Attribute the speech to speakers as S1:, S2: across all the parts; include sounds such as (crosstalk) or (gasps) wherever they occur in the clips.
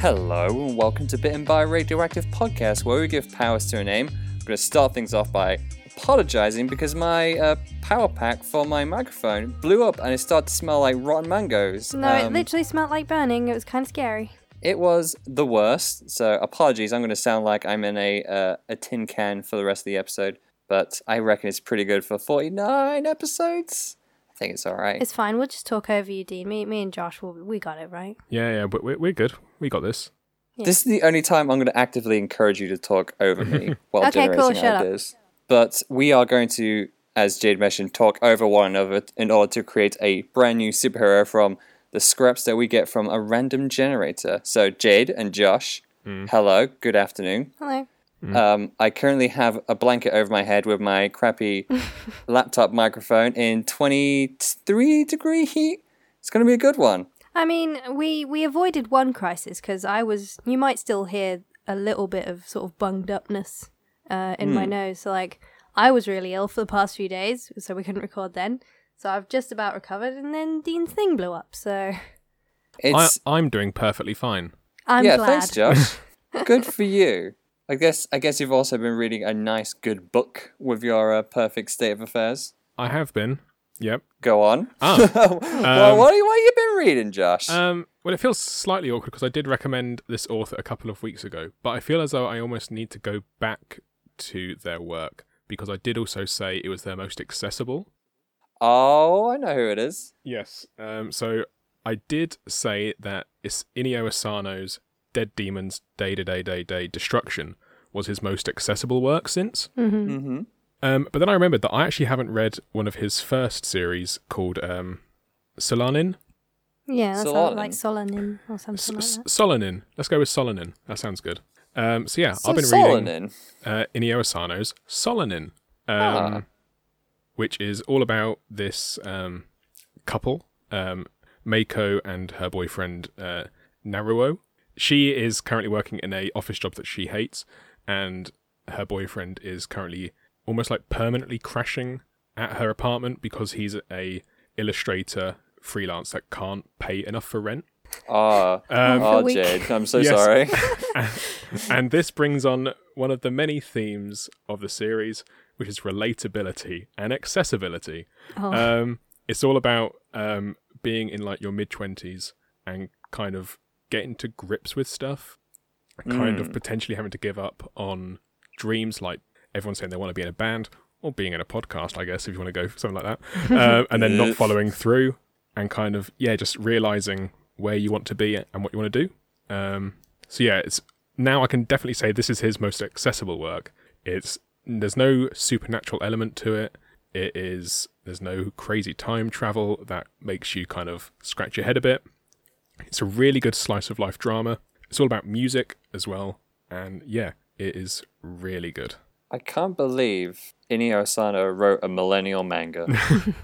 S1: Hello and welcome to Bitten by Radioactive Podcast, where we give powers to a name. I'm going to start things off by apologizing because my uh, power pack for my microphone blew up and it started to smell like rotten mangoes.
S2: No, it
S1: Um,
S2: literally smelled like burning. It was kind of scary.
S1: It was the worst, so apologies. I'm going to sound like I'm in a uh, a tin can for the rest of the episode, but I reckon it's pretty good for 49 episodes. I think it's all right.
S2: It's fine. We'll just talk over you, Dean. Me, me and Josh, will we got it right.
S3: Yeah, yeah, but we're, we're good. We got this.
S1: This is the only time I'm going to actively encourage you to talk over me (laughs) while
S2: Okay, cool,
S1: generating
S2: shut up.
S1: ideas. But we are going to, as Jade mentioned, talk over one another in order to create a brand new superhero from the scraps that we get from a random generator. So, Jade and Josh, hello, good afternoon.
S2: Hello.
S1: Um, I currently have a blanket over my head with my crappy (laughs) laptop microphone in 23 degree heat. It's going to be a good one.
S2: I mean, we we avoided one crisis because I was. You might still hear a little bit of sort of bunged upness uh, in my nose. So like, I was really ill for the past few days, so we couldn't record then. So I've just about recovered, and then Dean's thing blew up. So
S3: I,
S1: It's
S3: I'm doing perfectly fine.
S2: I'm
S1: yeah,
S2: glad.
S1: thanks, Josh. (laughs) good for you. I guess I guess you've also been reading a nice, good book with your uh, perfect state of affairs.
S3: I have been. Yep.
S1: Go on.
S3: Ah.
S1: well, what, what have you been reading, Josh?
S3: Um, well, it feels slightly awkward because I did recommend this author a couple of weeks ago, but I feel as though I almost need to go back to their work because I did also say it was their most accessible.
S1: oh, I know who it is.
S3: Yes. Um, so I did say that it's Inio Asano's Dead Demons Day to Day Day Day Destruction was his most accessible work since.
S2: Mm-hmm.
S1: Mm-hmm.
S3: Um, but then I remembered that I actually haven't read one of his first series called um, Solanin.
S2: Yeah, that
S1: Solanin.
S2: sounds like Solanin or something
S3: S-
S2: like that.
S3: Solanin. Let's go with Solanin. That sounds good. Um, so yeah,
S1: So
S3: I've been reading
S1: Solanin.
S3: uh, Inio Asano's Solanin, um,
S1: Ah.
S3: which is all about this um, couple, um, Meiko and her boyfriend uh, Naruo. She is currently working in a office job that she hates, and her boyfriend is currently almost like permanently crashing at her apartment because he's a illustrator freelance that can't pay enough for rent.
S1: Ah,
S3: Um,
S1: oh,
S2: weak.
S1: Jade, I'm so
S3: Yes.
S1: sorry. (laughs) (laughs)
S3: and this brings on one of the many themes of the series, which is relatability and accessibility.
S2: Oh.
S3: Um, it's all about um, being in like your mid twenties and kind of getting to grips with stuff, kind of potentially having to give up on dreams like everyone saying they want to be in a band or being in a podcast, I guess, if you want to go for something like that, (laughs) um, and then not following through and kind of yeah, just realizing where you want to be and what you want to do. Um, so yeah, it's now I can definitely say this is his most accessible work. It's there's no supernatural element to it. It is there's no crazy time travel that makes you kind of scratch your head a bit. It's a really good slice of life drama. It's all about music as well, and yeah, it is really good.
S1: I can't believe Inio Asano wrote a millennial manga.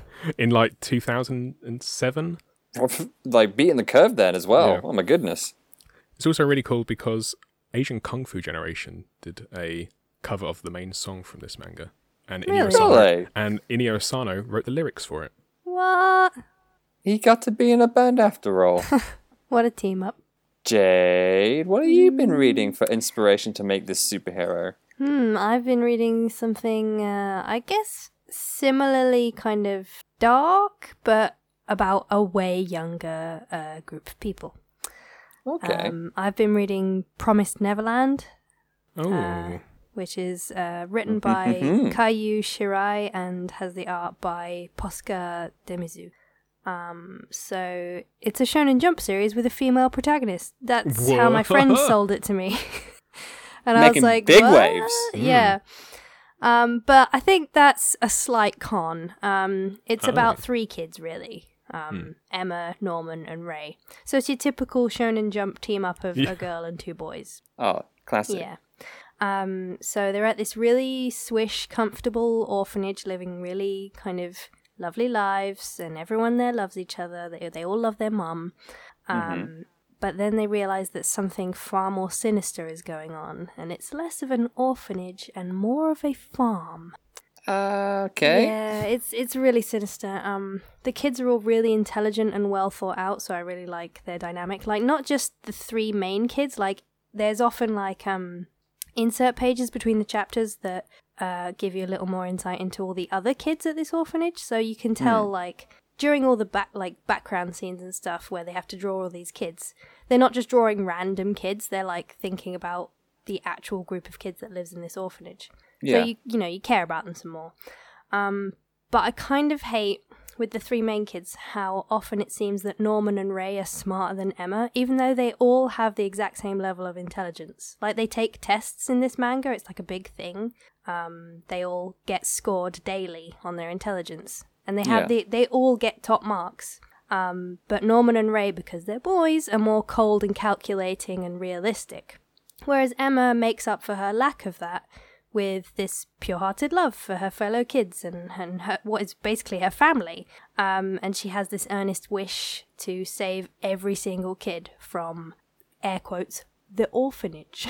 S1: (laughs)
S3: In like 2007, (laughs)
S1: like beating the curve then as well.
S3: Yeah.
S1: Oh my goodness.
S3: It's also really cool because Asian Kung Fu Generation did a cover of the main song from this manga, and Inio
S2: Really?
S3: Asano,
S1: Really?
S3: and Inio Asano wrote the lyrics for it.
S2: What?
S1: He got to be in a band after all. (laughs)
S2: What a team up.
S1: Jade, what have you been reading for inspiration to make this superhero?
S2: Hmm, I've been reading something, uh, I guess, similarly kind of dark, but about a way younger uh, group of people.
S1: Okay.
S2: Um, I've been reading Promised Neverland,
S3: Oh,
S2: Uh, which is uh, written by Kaiu Shirai and has the art by Posuka Demizu. Um, so it's a Shonen Jump series with a female protagonist. That's how my friend (laughs) sold it to me. (laughs) and I was like,
S1: big
S2: "What?"
S1: waves.
S2: Yeah. Um, but I think that's a slight con. Um, it's
S3: Oh.
S2: about three kids, really. Um, Emma, Norman, and Ray. So it's your typical Shonen Jump team up of
S3: Yeah.
S2: a girl and two boys.
S1: oh, classic.
S2: Yeah. Um, so they're at this really swish, comfortable orphanage, living really kind of lovely lives, and everyone there loves each other. They they all love their mum. Um, But then they realize that something far more sinister is going on, and it's less of an orphanage and more of a farm.
S1: Uh, okay.
S2: Yeah, it's it's really sinister. Um, the kids are all really intelligent and well thought out, so I really like their dynamic. Like not just the three main kids. Like there's often like um insert pages between the chapters that uh give you a little more insight into all the other kids at this orphanage, so you can tell like during all the back like background scenes and stuff where they have to draw all these kids. They're not just drawing random kids. They're like thinking about the actual group of kids that lives in this orphanage.
S1: Yeah.
S2: So you you know you care about them some more. Um, but I kind of hate with the three main kids how often it seems that Norman and Ray are smarter than Emma, even though they all have the exact same level of intelligence. Like they take tests in this manga; it's like a big thing. Um, they all get scored daily on their intelligence, and they have
S1: Yeah.
S2: the they all get top marks. Um, but Norman and Ray, because they're boys, are more cold and calculating and realistic. Whereas Emma makes up for her lack of that with this pure-hearted love for her fellow kids and, and her, what is basically her family. Um, and she has this earnest wish to save every single kid from, air quotes, the orphanage.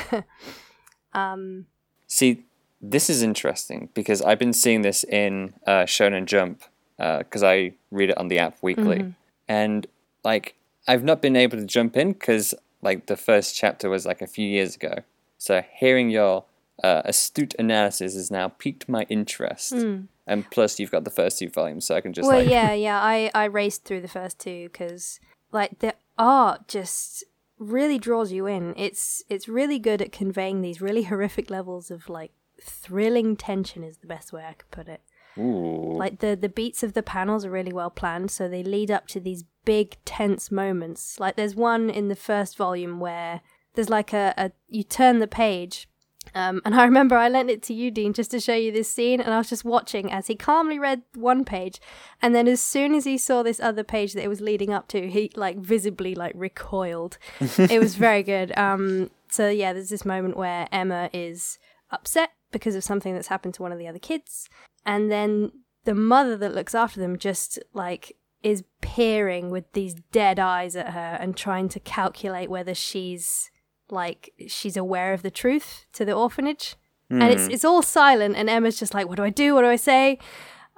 S2: (laughs) um,
S1: See, this is interesting because I've been seeing this in uh, Shonen Jump because I read it on the app weekly, and like I've not been able to jump in because like the first chapter was like a few years ago. So hearing your uh, astute analysis has now piqued my interest, and plus you've got the first two volumes, so I can just
S2: well,
S1: like
S2: yeah, yeah. I, I raced through the first two because, like, the art just really draws you in. It's it's really good at conveying these really (laughs) horrific levels of like thrilling tension. Is the best way I could put it.
S1: ooh,
S2: Like the the beats of the panels are really well planned, so they lead up to these big tense moments. Like there's one in the first volume where there's like a, a you turn the page. Um, and I remember I lent it to you, Dean, just to show you this scene, and I was just watching as he calmly read one page, and then as soon as he saw this other page that it was leading up to, he like visibly like recoiled. (laughs) it was very good. Um, so yeah, there's this moment where Emma is upset because of something that's happened to one of the other kids, and then the mother that looks after them just like is peering with these dead eyes at her and trying to calculate whether she's like she's aware of the truth to the orphanage. And it's it's all silent and emma's just like what do i do? What do i say?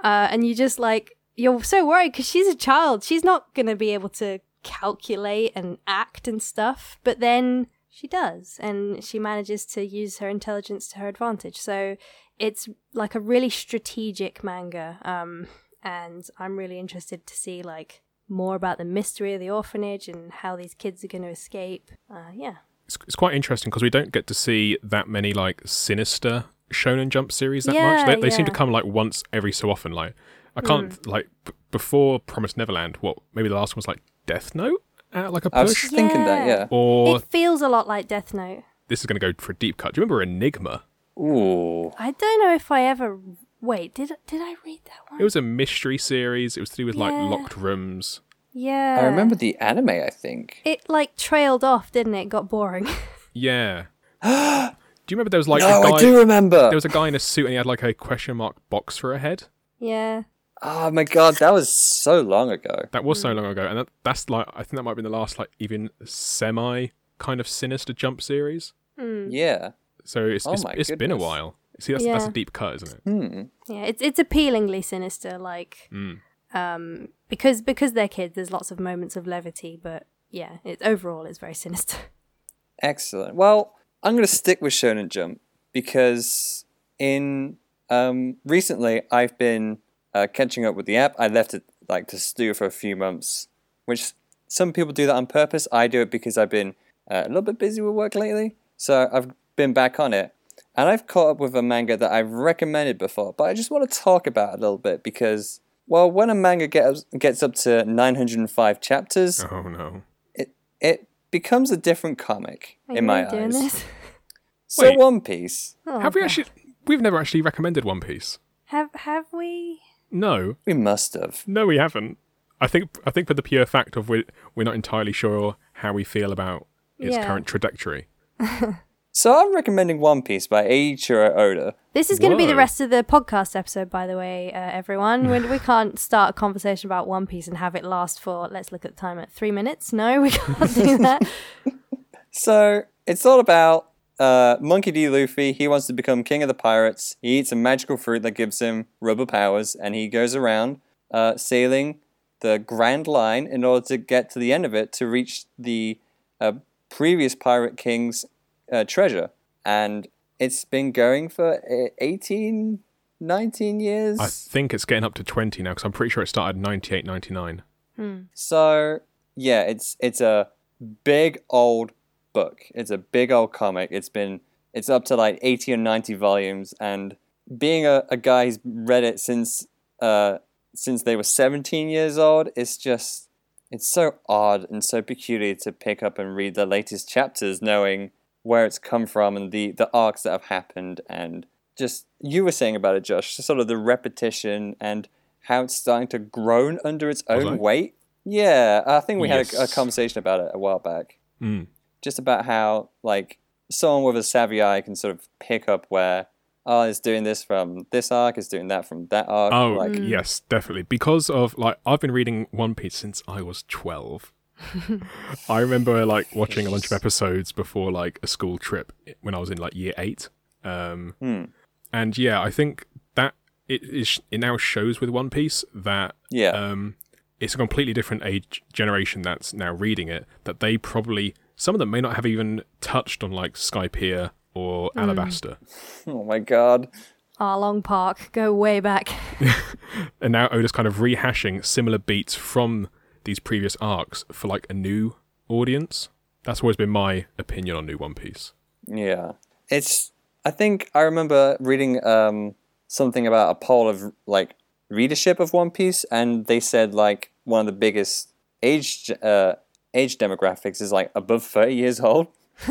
S2: Uh, and you just like you're so worried because she's a child. She's not gonna be able to calculate and act and stuff. But then she does and she manages to use her intelligence to her advantage so it's like a really strategic manga um, and i'm really interested to see like more about the mystery of the orphanage and how these kids are going to escape uh, yeah
S3: It's, it's quite interesting because we don't get to see that many like sinister Shonen Jump series that
S2: Yeah,
S3: much. They, they seem to come like once every so often. Like I can't like b- before Promised Neverland. What maybe the last one was like Death Note, uh, like a
S1: I was
S3: push,
S1: thinking that,
S2: Yeah.
S1: yeah.
S3: or
S2: it feels a lot like death note
S3: this is going to go for a deep cut. Do you remember Enigma?
S1: Ooh,
S2: i don't know if i ever wait did did i read that one
S3: It was a mystery series. It was to do with like locked rooms.
S2: yeah
S1: I remember the anime. I think.
S2: it like trailed off didn't it got boring (laughs)
S3: Yeah. (gasps) do you remember there was like
S1: no,
S3: a guy?
S1: I do remember.
S3: There was a guy in a suit and he had like a question mark box for a head.
S2: yeah
S1: Oh my god, that was so long ago.
S3: That was so long ago, and that, that's like I think that might have been the last like even semi kind of sinister jump series.
S1: Yeah.
S3: So it's
S1: Oh
S3: it's, it's been a while. See, that's that's a deep cut, isn't it?
S1: Hmm.
S2: yeah it's it's appealingly sinister like
S3: Mm.
S2: um because because they're kids there's lots of moments of levity but yeah it overall it's very sinister (laughs)
S1: Excellent. Well, I'm going to stick with Shonen Jump because in um, recently I've been uh, catching up with the app. I left it like to stew for a few months, which some people do that on purpose. I do it because I've been uh, a little bit busy with work lately, so I've been back on it. And I've caught up with a manga that I've recommended before, but I just want to talk about it a little bit because, well, when a manga gets gets up to 905 chapters,
S3: Oh no.
S1: it it becomes a different comic
S2: Are
S1: in
S2: you
S1: my
S2: really doing
S1: eyes.
S2: this (laughs)
S1: So
S3: Wait.
S1: One Piece,
S2: Oh,
S3: have we
S2: God.
S3: actually? We've never actually recommended One Piece.
S2: have have we
S3: No,
S1: we must have.
S3: no, we haven't. I think I think for the pure fact of we we're not entirely sure how we feel about its
S2: Yeah.
S3: current trajectory. (laughs)
S1: So I'm recommending One Piece by Eiichiro Oda.
S2: This is going to be the rest of the podcast episode, by the way, uh, everyone. we, we (laughs) can't start a conversation about One Piece and have it last for, let's look at the time, at three minutes. No, we can't do that. (laughs)
S1: So it's all about uh, Monkey D. Luffy, he wants to become king of the pirates. He eats a magical fruit that gives him rubber powers, and he goes around uh, sailing the Grand Line in order to get to the end of it to reach the uh, previous pirate king's uh, treasure. And it's been going for uh, 18, 19 years.
S3: I think it's getting up to 20 now because I'm pretty sure it started 98, 99.
S1: So yeah, it's it's a big old book. It's a big old comic. It's been it's up to like eighty or ninety volumes, and being a, a guy who's read it since uh since they were seventeen years old, it's just it's so odd and so peculiar to pick up and read the latest chapters, knowing where it's come from and the the arcs that have happened, and just you were saying about it, Josh, sort of the repetition and how it's starting to groan under its own weight. Yeah, I think we had a, a conversation about it a while back.
S3: Mm.
S1: Just about how like someone with a savvy eye can sort of pick up where oh, it's doing this from this arc, it's doing that from that arc.
S3: Oh,
S1: like
S3: yes, definitely. Because of, like, I've been reading One Piece since I was 12. (laughs) I remember, like, watching a bunch of episodes before, like, a school trip when I was in, like, year eight. Um,
S1: Hmm.
S3: And yeah, I think that it is it now shows with One Piece that
S1: yeah,
S3: um, it's a completely different age generation that's now reading it. That they probably some of them may not have even touched on like Skypiea or Alabasta, (laughs)
S1: oh my god,
S2: Arlong Park, go way back. (laughs) (laughs)
S3: and now Oda's kind of rehashing similar beats from these previous arcs for like a new audience. That's always been my opinion on New One Piece.
S1: yeah. It's I think I remember reading um something about a poll of like readership of One Piece, and they said like one of the biggest age uh age demographics is like above thirty years old. (laughs)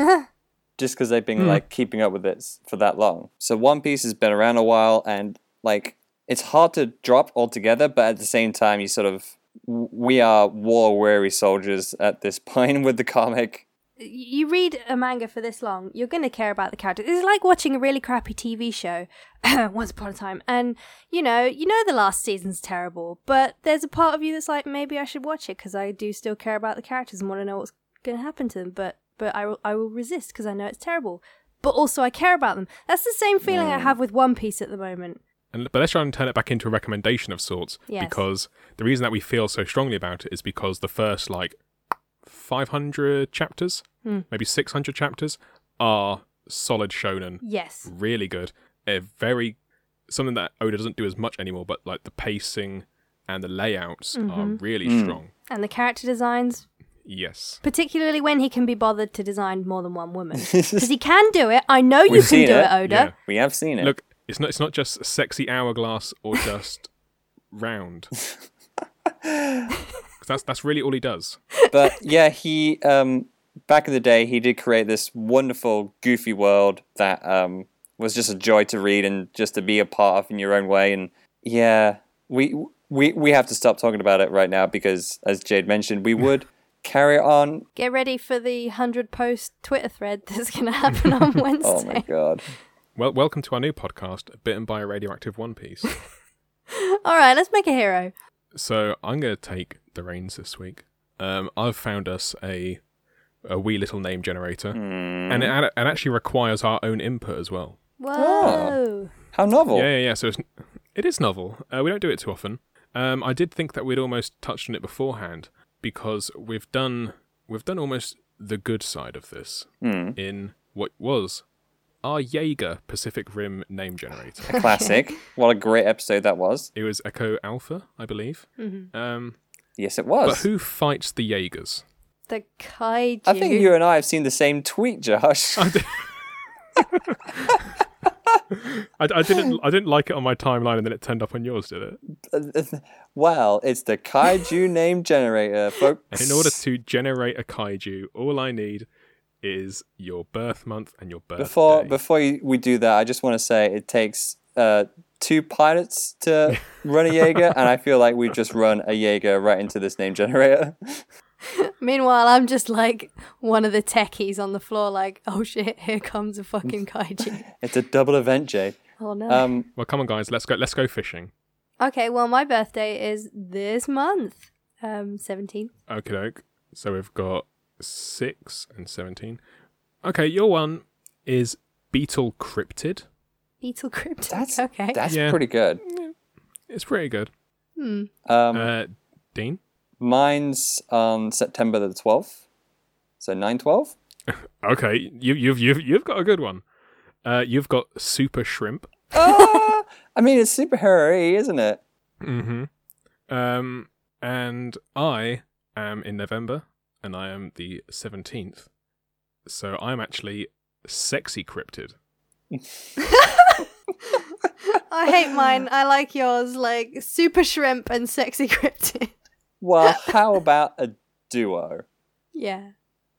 S1: just because they've been hmm. like keeping up with it for that long. So One Piece has been around a while, and like it's hard to drop altogether, but at the same time, you sort of we are war weary soldiers at this (laughs) point with the comic.
S2: You read a manga for this long, you're going to care about the characters. It's like watching a really crappy TV show (clears throat) once upon a time. And, you know, you know the last season's terrible, but there's a part of you that's like, maybe I should watch it because I do still care about the characters and want to know what's going to happen to them. But but I will, I will resist because I know it's terrible. But also I care about them. That's the same feeling I mm. have with One Piece at the moment.
S3: And but let's try and turn it back into a recommendation of sorts.
S2: Yes.
S3: Because the reason that we feel so strongly about it is because the first like 500 chapters, Hmm. maybe 600 chapters, are solid shonen,
S2: Yes.
S3: really good. A very something that Oda doesn't do as much anymore, but like the pacing and the layouts are mm-hmm. really hmm. strong.
S2: And the character designs,
S3: Yes.
S2: particularly when he can be bothered to design more than one woman. (laughs) Because he can do it. I know you
S1: We've
S2: can do
S1: it.
S2: it, Oda.
S3: Yeah.
S1: We have seen it.
S3: Look, it's not it's not just a sexy hourglass or (laughs) just round. (laughs) that's that's really all he does.
S1: but yeah, he um back in the day he did create this wonderful goofy world that um was just a joy to read and just to be a part of in your own way and yeah, we we we have to stop talking about it right now because as Jade mentioned, we would (laughs) carry on.
S2: Get ready for the 100 post Twitter thread that's going to happen on (laughs) Wednesday.
S1: Oh my god.
S3: Well, welcome to our new podcast, Bitten by a Radioactive One Piece. (laughs)
S2: All right, let's make a hero.
S3: so I'm going to take the reins this week. Um, I've found us a a wee little name generator, and it, ad- it actually requires our own input as well.
S2: Whoa.
S1: How novel.
S3: Yeah, yeah, yeah. So it's, it is novel. Uh, we don't do it too often. Um, I did think that we'd almost touched on it beforehand because we've done we've done almost the good side of this
S1: Hmm.
S3: in what was our Jaeger Pacific Rim name generator.
S1: A Classic. (laughs) What a great episode that was.
S3: it was Echo Alpha, I believe.
S2: Mm-hmm.
S3: Um,
S1: Yes, it was.
S3: but who fights the Jaegers?
S2: The kaiju.
S1: I think you and I have seen the same tweet, Josh.
S3: I, (laughs) I didn't I didn't like it on my timeline, and then it turned up on yours, did it? (laughs)
S1: well, it's the kaiju (laughs) name generator, folks.
S3: And in order to generate a kaiju, all I need is your birth month and your birthday.
S1: Before before we do that, I just want to say it takes uh, two pilots to run a Jaeger, and I feel like we've just run a Jaeger right into this name generator.
S2: Meanwhile, I'm just like one of the techies on the floor, like, oh shit, here comes a fucking (laughs) kaiju.
S1: It's a double event, Jay.
S2: oh no.
S1: Um,
S3: Well, come on, guys, let's go. Let's go fishing.
S2: okay, well, my birthday is this month, um, 17.
S3: Okay, doke. So we've got six and seventeen. Okay, your one is beetle cryptid.
S2: Beetle cryptid.
S1: That's
S2: okay.
S1: That's
S3: Yeah.
S1: pretty good.
S3: It's pretty good.
S2: Hmm.
S1: Um,
S3: Uh, Dean.
S1: Mine's on September the twelfth, so nine twelve. (laughs)
S3: Okay, you, you've you've you've got a good one. Uh, you've got super shrimp.
S1: Ah, I mean, it's superhero, isn't it?
S3: Mm-hmm. Um, and I am in November, and I am the seventeenth. So I'm actually sexy cryptid. (laughs)
S2: I hate mine. I like yours, like super shrimp and sexy cryptid.
S1: Well, (laughs) how about a duo?
S2: Yeah.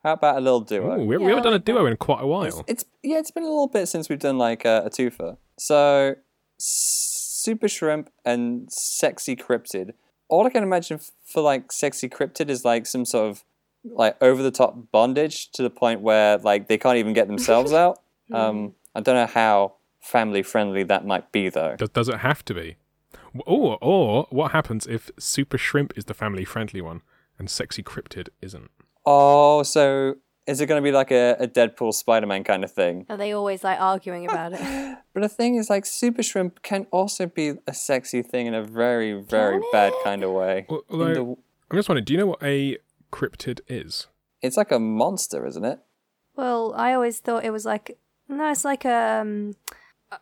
S1: How about a little duo?
S3: Ooh, we, we
S2: Yeah, I
S3: haven't done a
S2: like that.
S3: duo in quite a while.
S1: It's, it's yeah, it's been a little bit since we've done like a, a twofer. So, super shrimp and sexy cryptid. All I can imagine f- for like sexy cryptid is like some sort of like over the top bondage to the point where like they can't even get themselves (laughs) out. Um, I don't know how family friendly that might be though.
S3: Does, does it have to be? Or or what happens if super shrimp is the family friendly one and sexy cryptid isn't?
S1: Oh, so is it going to be like a, a Deadpool Spider Man kind of thing?
S2: Are they always like arguing about it? (laughs)
S1: But the thing is, like, super shrimp can also be a sexy thing in a very, very
S2: Can
S1: bad kind of way.
S3: Al-
S1: In
S3: Although
S1: the-
S3: I'm just wondering, do you know what a cryptid is?
S1: it's like a monster, isn't it?
S2: well, I always thought it was like no, it's like a um,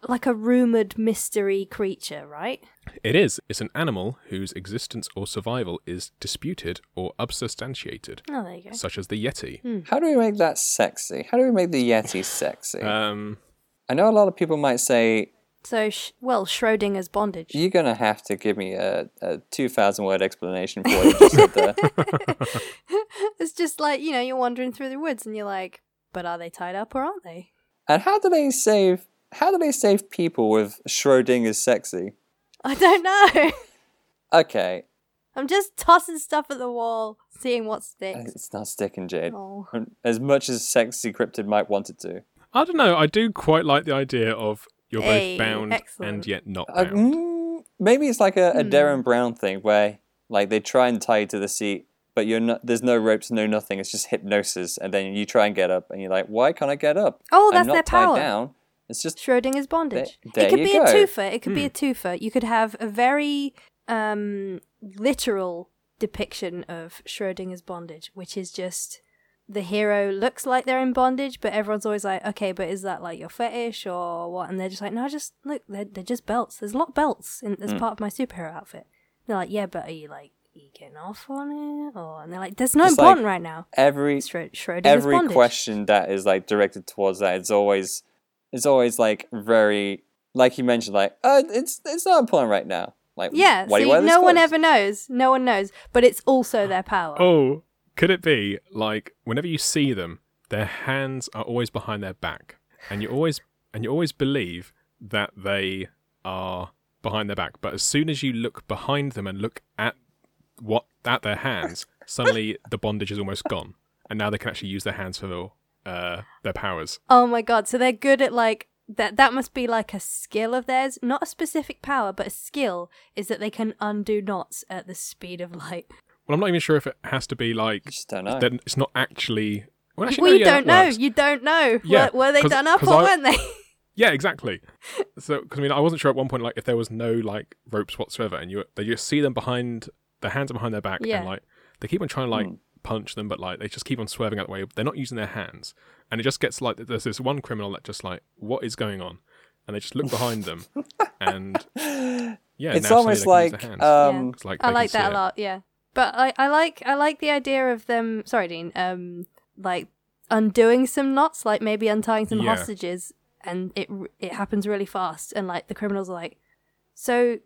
S2: like a rumored mystery creature, right?
S3: It is. It's an animal whose existence or survival is disputed or unsubstantiated,
S2: Oh, there you go.
S3: such as the yeti.
S1: How do we make that sexy? How do we make the Yeti sexy?
S3: Um,
S1: I know a lot of people might say,
S2: So, sh- well, Schrodinger's bondage.
S1: you're going to have to give me a, a 2,000 word explanation for what you just said there. (laughs)
S2: it's just like you know, you're wandering through the woods and you're like, but are they tied up or aren't they?
S1: And how do they save. How do they save people with Schrodinger's sexy?
S2: I don't know.
S1: Okay,
S2: I'm just tossing stuff at the wall, seeing what sticks.
S1: it's not sticking, Jade.
S2: Oh.
S1: As much as sexy cryptid might want it to.
S3: I don't know. I do quite like the idea of you're
S2: Hey,
S3: both bound
S2: excellent.
S3: and yet not
S1: Uh,
S3: bound.
S1: mm, maybe it's like a, a
S2: Hmm.
S1: Derren Brown thing where like they try and tie you to the seat, but you're not. There's no ropes, no nothing. It's just hypnosis, and then you try and get up, and you're like, "Why can't I get up?
S2: Oh, that's
S1: I'm
S2: that's
S1: not
S2: their
S1: tied
S2: power.
S1: down. It's just
S2: Schrodinger's bondage.
S1: There
S2: it could be
S1: go.
S2: a twofer. It could be a twofer. You could have a very um, literal depiction of Schrodinger's bondage, which is just the hero looks like they're in bondage, but everyone's always like, okay, but is that like your fetish or what? And they're just like, no, just look, they're, they're just belts. There's a lot of belts in, as part of my superhero outfit. They're like, yeah, but are you like, are you getting off on it? Or and they're like, there's no
S1: Just like
S2: right now.
S1: every
S2: Schrodinger's
S1: every
S2: bondage.
S1: question that is like directed towards that. It's always it's always like very like you mentioned, like uh, it's it's not important right now. Like
S2: Yeah,
S1: why do
S2: see,
S1: you wear this
S2: no one ever knows. No one knows, but it's also their power. (gasps)
S3: Oh, could it be like whenever you see them, their hands are always behind their back, and you always and you always believe that they are behind their back, but as soon as you look behind them and look at what at their hands, (laughs) suddenly the bondage is almost gone, and now they can actually use their hands for uh, their powers.
S2: Oh my god! So they're good at like that. That must be like a skill of theirs, not a specific power, but a skill is that they can undo knots at the speed of light.
S3: Well, I'm not even sure if it has to be like
S1: I just don't know.
S3: that. It's not actually. Well, actually,
S2: well,
S3: no,
S2: you
S3: yeah,
S2: don't know.
S3: works.
S2: You don't know.
S3: Yeah,
S2: were, were they
S3: 'cause-
S2: done up or
S3: I-
S2: weren't they? (laughs)
S3: Yeah, exactly. So, because I mean, I wasn't sure at one point like if there was no like ropes whatsoever, and you they just see them behind their hands are behind their back,
S2: Yeah.
S3: and like they keep on trying to like
S1: Hmm.
S3: Punch them, but like they just keep on swerving out the way. They're not using their hands, and it just gets like there's this one criminal that just like what is going on, and they just look behind them, (laughs) and yeah,
S1: it's almost
S3: they can use
S1: like um,
S3: It's like
S2: I like that
S3: see
S2: a
S3: it.
S2: lot. Yeah, but I, I like I like the idea of them. Sorry, Dean. Um, like undoing some knots, like maybe untying some
S3: Yeah.
S2: hostages, and it it happens really fast, and like the criminals are like, so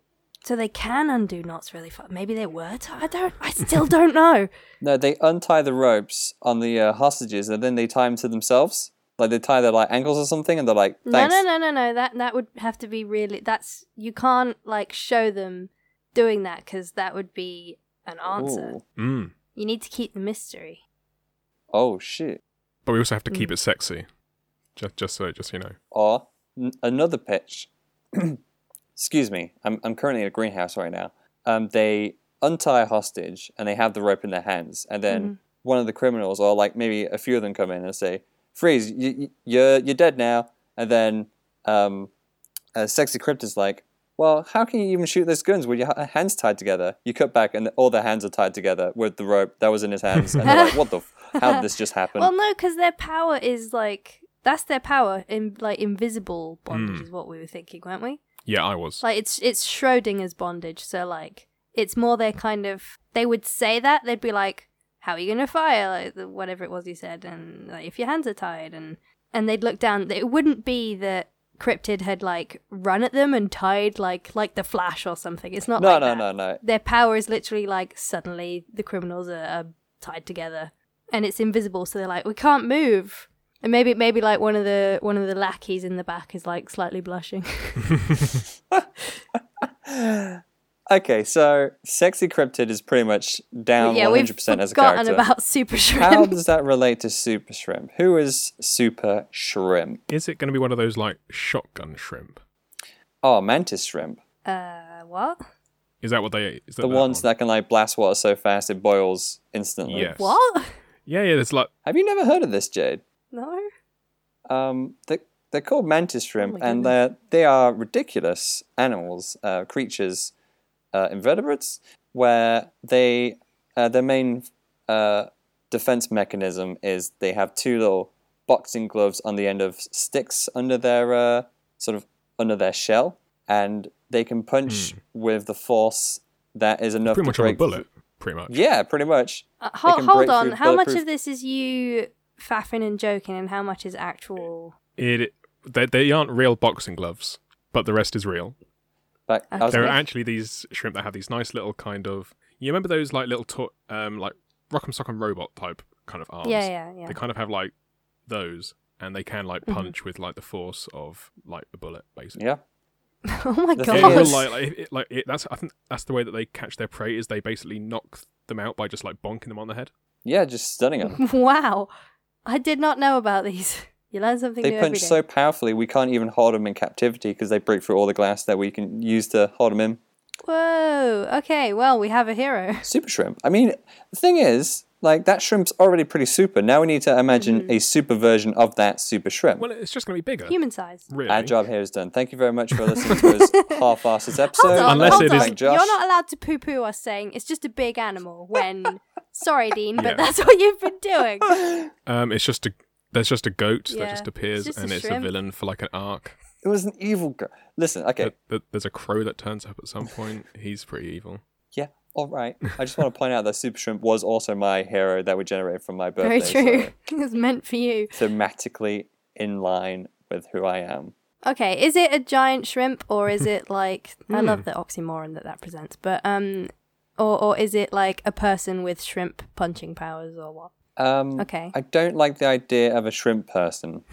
S2: so they can undo knots really fast. Maybe they were. T- I I don't. I still don't know. (laughs)
S1: no, they untie the ropes on the uh, hostages, and then they tie them to themselves. Like they tie their like ankles or something, and they're like,
S2: No,
S1: "Thanks."
S2: no, no, no, no. That that would have to be really. That's you can't like show them doing that because that would be an answer.
S1: Ooh.
S3: Mm.
S2: You need to keep the mystery.
S1: Oh shit!
S3: But we also have to
S2: Mm.
S3: keep it sexy, just just so just so you know.
S1: Or n- another pitch. (clears throat) Excuse me. I'm I'm currently in a greenhouse right now. Um, they untie a hostage and they have the rope in their hands, and then
S2: Mm-hmm.
S1: one of the criminals, or like maybe a few of them, come in and say, freeze, you, you- you're you're dead now. And then um, uh, sexy crypt is like, well, how can you even shoot those guns with your hands tied together? You cut back and all their hands are tied together with the rope that was in his hands, and they're like, what the? F- (laughs) how did this just happen?
S2: Well, no, because their power is like that's their power in like invisible bondage
S3: Hmm.
S2: is what we were thinking, weren't we?
S3: Yeah, I was.
S2: Like it's it's Schrodinger's bondage, so like it's more their kind of. They would say that they'd be like, "How are you gonna fire?" Like the- whatever it was he said, and like if your hands are tied, and and they'd look down. It wouldn't be that Cryptid had like run at them and tied like like the Flash or something. It's not.
S1: no,
S2: like
S1: no,
S2: that.
S1: no, no.
S2: Their power is literally like suddenly the criminals are, are tied together, and it's invisible. So they're like, we can't move. And maybe maybe like one of the one of the lackeys in the back is like slightly blushing. (laughs)
S1: Okay, so sexy cryptid is pretty much down
S2: yeah,
S1: one
S2: we've
S1: hundred percent as a
S2: forgotten
S1: character.
S2: about Super Shrimp.
S1: How does that relate to Super Shrimp? Who is Super Shrimp?
S3: Is it going to be one of those like shotgun shrimp?
S1: Oh, Mantis Shrimp.
S2: Uh, what?
S3: Is that what they? Is that
S1: The
S3: that
S1: ones
S3: one?
S1: that can like blast water so fast it boils instantly.
S3: Yes.
S2: What?
S3: Yeah, yeah. There's like
S1: Have you never heard of this, Jade?
S2: No.
S1: Um, they, they're called mantis shrimp,
S2: my
S1: and they're they are ridiculous animals, uh, creatures, uh, invertebrates, where they uh, their main uh, defense mechanism is they have two little boxing gloves on the end of sticks under their uh, sort of under their shell, and they can punch with the force that is enough
S3: pretty
S1: to
S3: much on a bullet. Pretty much.
S1: Yeah, pretty much.
S2: Uh,
S1: They
S2: hold,
S1: can
S2: hold
S1: break
S2: on. How much of this is you faffing and joking, and how much is actual?
S3: It they, they aren't real boxing gloves, but the rest is real.
S1: But I was
S3: There are actually these shrimp that have these nice little kind of. You remember those like little to- um like Rock'em Sock'em Robot type kind of arms?
S2: Yeah, yeah, yeah.
S3: They kind of have like those, and they can like
S2: Mhm.
S3: punch with like the force of like a bullet, basically.
S1: yeah. (laughs)
S2: oh my
S1: The
S3: It
S2: god.
S3: will, like, like, it, like it, that's I think that's the way that they catch their prey is they basically knock them out by just like bonking them on the head.
S1: Yeah, just stunning them. (laughs)
S2: wow. I did not know about these. (laughs) You learn something
S1: They
S2: new every
S1: punch so powerfully we can't even hold them in captivity because they break through all the glass that we can use to hold them in.
S2: Whoa. Okay. Well, we have a hero. (laughs)
S1: Super shrimp. I mean, the thing is, like that shrimp's already pretty super. Now we need to imagine a super version of that super shrimp.
S3: Well, it's just going to be bigger.
S2: Human size.
S3: really.
S1: Our job here is done. Thank you very much for listening to us (laughs) half-assed episode.
S2: Hold on,
S3: Unless
S2: hold
S3: it
S2: on.
S3: is-
S1: Josh.
S2: You're not allowed to poo-poo us saying it's just a big animal when. (laughs) Sorry, Dean, but
S3: Yeah.
S2: that's what you've been doing.
S3: Um, it's just a there's just a goat
S2: Yeah,
S3: that just
S2: it's
S3: appears
S2: just a
S3: and it's a villain for like an arc.
S1: It was an evil girl. Listen, okay,
S3: Th- th- There's a crow that turns up at some point. He's pretty evil.
S1: yeah, all right. I just want to (laughs) point out that super shrimp was also my hero that we generated from my birthday.
S2: Very
S1: birthday.
S2: true. (laughs) it was meant for you.
S1: Thematically in line with who I am.
S2: Okay, is it a giant shrimp or is it (laughs) like I
S3: Hmm.
S2: love the oxymoron that that presents, but um, or or is it like a person with shrimp punching powers or what?
S1: Um,
S2: Okay.
S1: I don't like the idea of a shrimp person.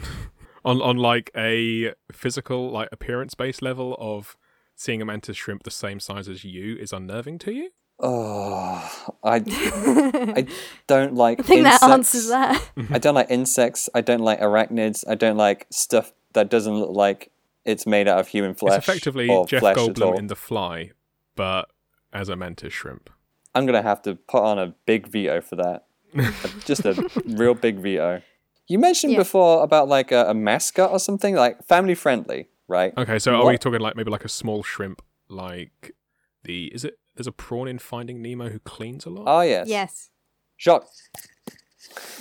S3: On on like a physical like appearance based level of seeing a mantis shrimp the same size as you is unnerving to you.
S1: Oh, I, (laughs) I don't like
S2: I think
S1: insects.
S2: that answers that. (laughs)
S1: I don't like insects. I don't like arachnids. I don't like stuff that doesn't look like it's made out of human flesh.
S3: it's effectively
S1: or
S3: Jeff
S1: flesh
S3: Goldblum in The Fly, but as a mantis shrimp.
S1: I'm gonna have to put on a big veto for that. (laughs) Just a real big veto. You mentioned
S2: Yeah.
S1: before about like a, a mascot or something like family friendly, right?
S3: Okay, so are we talking like maybe like a small shrimp, like the is it? There's a prawn in Finding Nemo who cleans a lot,
S1: Oh yes.
S2: yes.
S1: Jacques.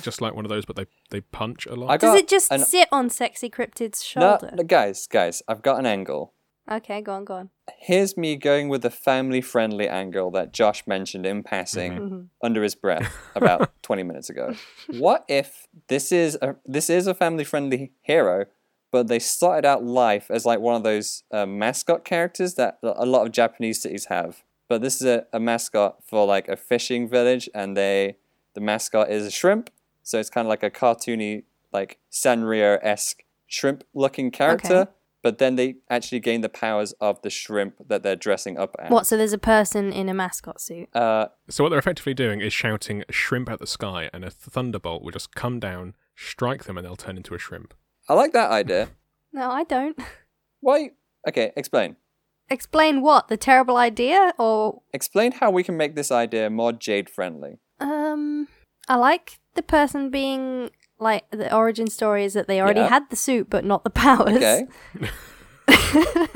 S3: just like one of those, but they they punch a lot.
S1: I
S2: Does it just
S1: an-
S2: sit on sexy cryptid's
S1: no,
S2: shoulder?
S1: no, guys, guys. I've got an angle.
S2: Okay, go on, go on.
S1: Here's me going with the family friendly angle that Josh mentioned in passing
S2: Mhm.
S1: under his breath about (laughs) 20 minutes ago. What if this is a this is a family friendly hero, but they started out life as like one of those uh, mascot characters that a lot of Japanese cities have. But this is a, a mascot for like a fishing village, and they the mascot is a shrimp, so it's kind of like a cartoony like Sanrio esque shrimp looking character.
S2: Okay.
S1: But then they actually gain the powers of the shrimp that they're dressing up as.
S2: What? So there's a person in a mascot suit.
S1: Uh,
S3: So what they're effectively doing is shouting "shrimp" at the sky, and a thunderbolt will just come down, strike them, and they'll turn into a shrimp.
S1: I like that idea. (laughs)
S2: No, I don't.
S1: Why? Okay, explain.
S2: Explain what? The terrible idea or
S1: Explain how we can make this idea more Jade friendly.
S2: um I like the person being like the origin story is that they already
S1: Yeah.
S2: had the suit but not the powers.
S1: Okay. (laughs)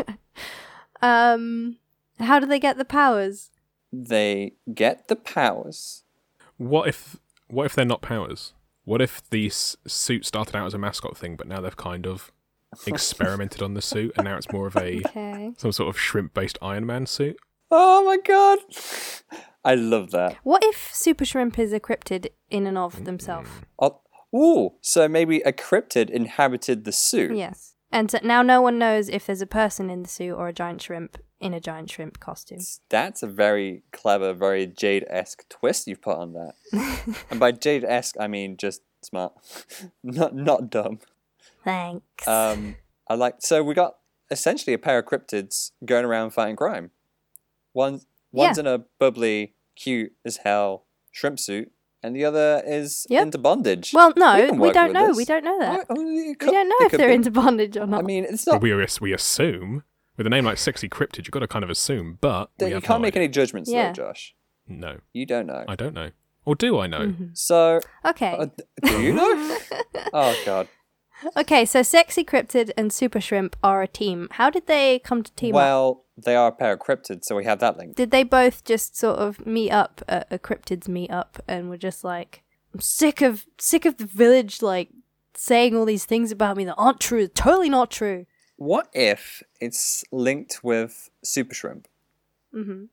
S2: Um, how do they get the powers?
S1: They get the powers.
S3: What if what if they're not powers? What if the s- suit started out as a mascot thing, but now they've kind of (laughs) experimented on the suit, and now it's more of a
S2: Okay.
S3: some sort of shrimp-based Iron Man suit?
S1: Oh my god. I love that.
S2: What if Super Shrimp is a cryptid in and of themselves?
S1: Oh, ooh, so maybe a cryptid inhabited the suit.
S2: Yes. And so now no one knows if there's a person in the suit or a giant shrimp in a giant shrimp costume.
S1: That's a very clever, very Jade esque twist you've put on that. (laughs) and by Jade esque, I mean just smart, (laughs) not not dumb.
S2: Thanks.
S1: Um, I like. So we got essentially a pair of cryptids going around fighting crime. One one's
S2: Yeah.
S1: in a bubbly, cute as hell shrimp suit, and the other is
S2: Yep.
S1: into bondage.
S2: well, no,
S1: can
S2: we don't know.
S1: this.
S2: We don't know that.
S1: Oh, oh, it
S2: we don't know if they're
S1: be.
S2: into bondage or not.
S1: I mean, it's
S3: Well,
S1: not.
S3: we we assume with a name like Sexy Cryptid, you've got to kind of assume, but we
S1: you
S3: have
S1: can't
S3: no
S1: make
S3: idea.
S1: any judgments,
S2: Yeah.
S1: though, Josh.
S3: No,
S1: You don't know.
S3: I don't know. Or do I know?
S2: Mhm.
S1: So,
S2: Okay.
S1: uh, do you know? (laughs) oh God.
S2: Okay, so Sexy Cryptid and Super Shrimp are a team. How did they come to team up?
S1: Well, they are a pair of cryptids, so we have that link.
S2: Did they both just sort of meet up at a cryptids meet up and were just like, I'm sick of sick of the village like saying all these things about me that aren't true, totally not true.
S1: What if it's linked with Super Shrimp?
S2: hmm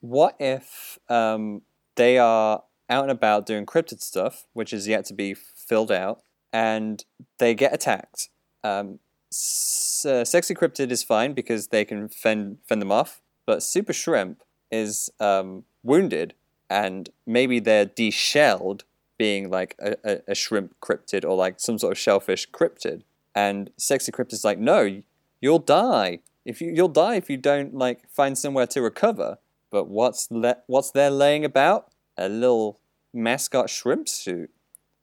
S1: What if um, they are out and about doing cryptid stuff, which is yet to be filled out, and they get attacked? Um, uh, sexy cryptid is fine because they can fend fend them off, but Super Shrimp is um, wounded, and maybe they're deshelled, being like a, a, a shrimp cryptid or like some sort of shellfish cryptid. And Sexy Cryptid is like, no, you'll die if you you'll die if you don't like find somewhere to recover. But what's le- what's there laying about? A little mascot shrimp suit.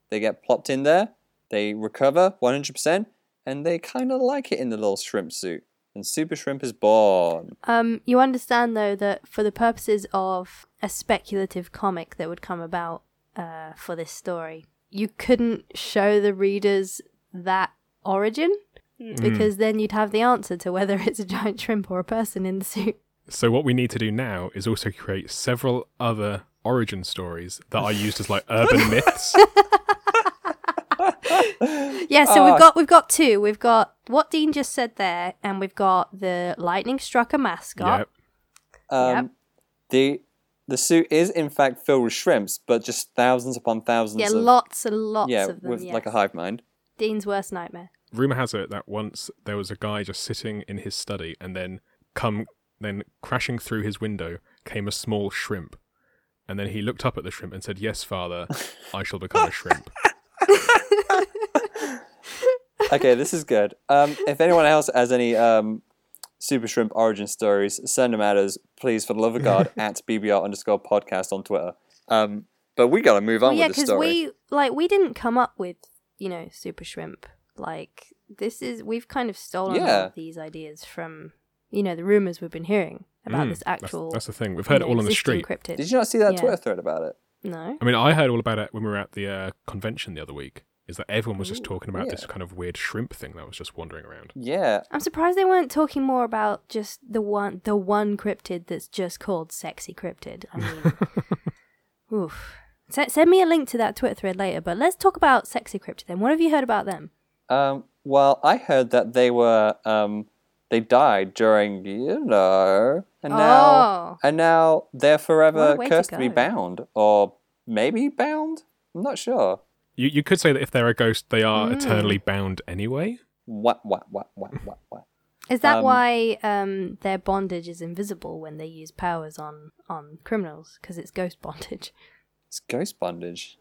S1: They get plopped in there, they recover 100%, and they kind of like it in the little shrimp suit. And Super Shrimp is born.
S2: Um, you understand though that for the purposes of a speculative comic that would come about uh, for this story, you couldn't show the readers that origin because then you'd have the answer to whether (laughs) it's a giant shrimp or a person in the suit.
S3: So what we need to do now is also create several other origin stories that are used as like urban (laughs) myths. (laughs)
S2: Yeah, so
S1: Ah.
S2: we've got we've got two. We've got what Dean just said there, and we've got the lightning struck a mascot.
S3: yeah.
S1: Um,
S2: Yep.
S1: The the suit is in fact filled with shrimps, but just thousands upon thousands
S2: Yeah,
S1: of
S2: lots and lots
S1: yeah,
S2: of them.
S1: with
S2: yes.
S1: like a hive mind.
S2: Dean's worst nightmare.
S3: Rumor has it that once there was a guy just sitting in his study, and then come then crashing through his window came a small shrimp, and then he looked up at the shrimp and said, "Yes, father, (laughs) I shall become a shrimp." (laughs) (laughs)
S1: okay, this is good. Um, if anyone else has any um, Super Shrimp origin stories, send them at us, please, for the love of (laughs) God, at BBR underscore podcast on Twitter. Um, but we got to move on
S2: Well, yeah,
S1: with the
S2: because
S1: story.
S2: we like we didn't come up with you know super shrimp. Like this is we've kind of stolen
S1: Yeah.
S2: these ideas from you know the rumors we've been hearing about
S3: Mm,
S2: this actual.
S3: That's, the thing. We've heard it
S2: you know,
S3: all on the street.
S2: Cryptid.
S1: Did you not see that
S2: Yeah.
S1: Twitter thread about it?
S2: No.
S3: I mean, I heard all about it when we were at the uh, convention the other week. Is that everyone was just talking about
S1: yeah.
S3: this kind of weird shrimp thing that was just wandering around.
S1: Yeah.
S2: I'm surprised they weren't talking more about just the one the one cryptid that's just called sexy cryptid. I mean, (laughs) oof. S- send me a link to that Twitter thread later. But let's talk about sexy cryptid then. What have you heard about them?
S1: Um, well, I heard that they were um, they died during you know, and now
S2: Oh.
S1: and now they're forever
S2: a way to
S1: cursed to, be bound, or maybe bound. I'm not sure.
S3: You you could say that if they're a ghost, they are
S2: Mm.
S3: eternally bound anyway.
S1: What? What? What? What? What? What?
S2: Is that
S1: Um,
S2: why um, their bondage is invisible when they use powers on on criminals? Because it's ghost bondage. (laughs)
S1: It's ghost bondage.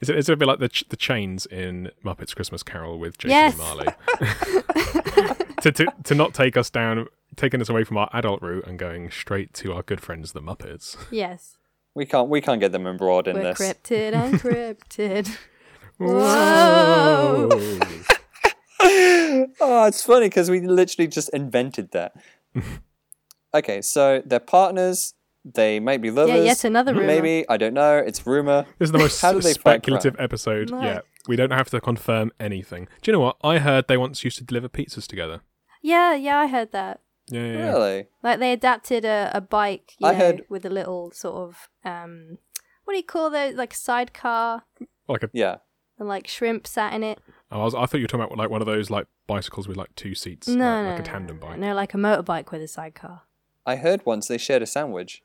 S3: Is it, is it a bit like the ch- the chains in Muppets Christmas Carol with Jason
S2: Yes.
S3: and Marley? (laughs) to, to to not take us down, taking us away from our adult route and going straight to our good friends the Muppets.
S2: Yes,
S1: We can't. We can't get them embroiled in
S2: we're
S1: this.
S2: cryptid and cryptid. (laughs)
S3: Whoa. (laughs)
S1: oh, it's funny because we literally just invented that. (laughs) okay, so they're partners. They might be lovers.
S2: Yeah, yet another rumor.
S1: Maybe I don't know. It's rumor.
S3: This is the most
S1: How do they
S3: speculative episode
S2: No.
S3: yet. We don't have to confirm anything. Do you know what? I heard they once used to deliver pizzas together.
S2: Yeah, yeah, I heard that.
S3: Yeah, yeah, yeah.
S1: Really?
S2: Like they adapted a, a bike, you
S1: I
S2: know,
S1: heard-
S2: with a little sort of um, what do you call those? Like a sidecar
S3: Like a,
S1: Yeah.
S2: and like shrimp sat in it.
S3: oh, I, was, I thought you were talking about like one of those like bicycles with like two seats,
S2: No,
S3: like,
S2: no,
S3: like a
S2: no,
S3: tandem
S2: no,
S3: bike.
S2: No, like a motorbike with a sidecar.
S1: I heard once they shared a sandwich.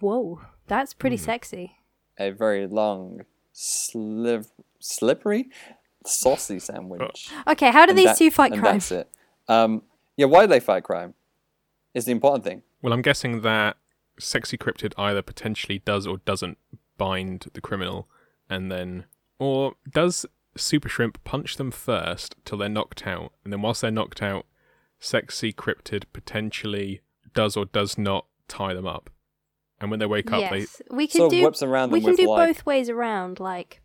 S2: Whoa, that's pretty
S3: Hmm.
S2: sexy.
S1: A very long, sliv- slippery, saucy sandwich.
S2: Okay, how do
S1: And
S2: these
S1: that-
S2: two fight
S1: and
S2: crime?
S1: That's it. Um, yeah, why do they fight crime? Is the important thing.
S3: Well, I'm guessing that Sexy Cryptid either potentially does or doesn't bind the criminal, and then. Or does Super Shrimp punch them first till they're knocked out, and then whilst they're knocked out, Sexy Cryptid potentially does or does not tie them up? And when they wake up, they.
S2: yes, we can
S1: Sort of
S2: do.
S1: whips around them
S2: we can
S1: with
S2: do
S1: like
S2: both ways around. Like,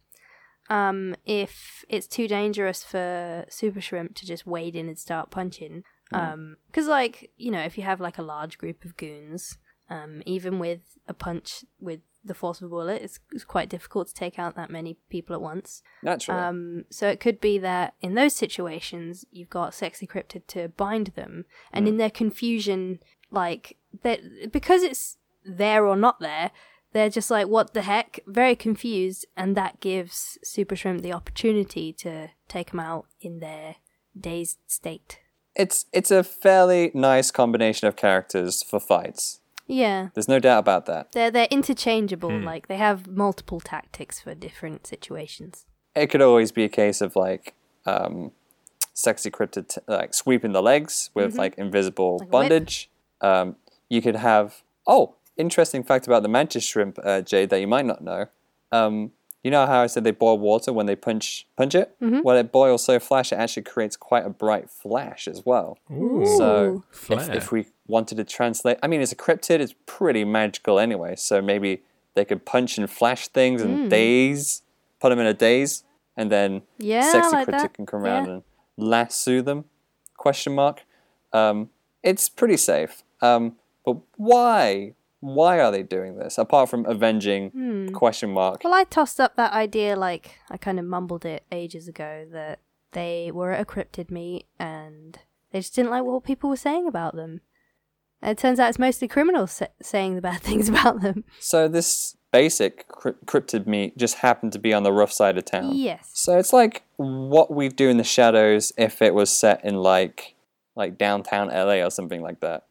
S2: um, if it's too dangerous for Super Shrimp to just wade in and start punching,
S1: Hmm.
S2: um, because like you know, if you have like a large group of goons, um, even with a punch with the force of a bullet, it's, it's quite difficult to take out that many people at once.
S1: naturally.
S2: Um, so it could be that in those situations, you've got Sexy Cryptid to bind them, and in their confusion, like that because it's there or not there, they're just like, "What the heck?" Very confused, and that gives Super Shrimp the opportunity to take them out in their dazed state.
S1: It's it's a fairly nice combination of characters for fights.
S2: Yeah,
S1: There's no doubt about that.
S2: they're they're interchangeable. Like they have multiple tactics for different situations.
S1: It could always be a case of like um, sexy cryptid t- like sweeping the legs with like invisible
S2: Mm-hmm. Like a whip.
S1: bondage. Um, you could have oh, interesting fact about the mantis shrimp, uh, Jade, that you might not know. Um, you know how I said they boil water when they punch punch it?
S2: Mm-hmm.
S1: Well, it boils so flash, it actually creates quite a bright flash as well.
S3: Ooh,
S1: So if, if we wanted to translate, I mean, it's a cryptid. It's pretty magical anyway. So maybe they could punch and flash things and daze, put them in a daze, and then
S2: Yeah,
S1: sexy
S2: like
S1: cryptid
S2: that.
S1: can come around
S2: Yeah.
S1: and lasso them? Question mark. Um, it's pretty safe. Um, but why? Why are they doing this? Apart from avenging?
S2: Hmm.
S1: Question mark.
S2: Well, I tossed up that idea, like, I kind of mumbled it ages ago, that they were at a cryptid meet and they just didn't like what people were saying about them. And it turns out it's mostly criminals sa- saying the bad (laughs) things about them.
S1: So this basic cry- cryptid meet just happened to be on the rough side of town.
S2: Yes.
S1: So it's like what we do in the shadows if it was set in like like downtown LA or something like that.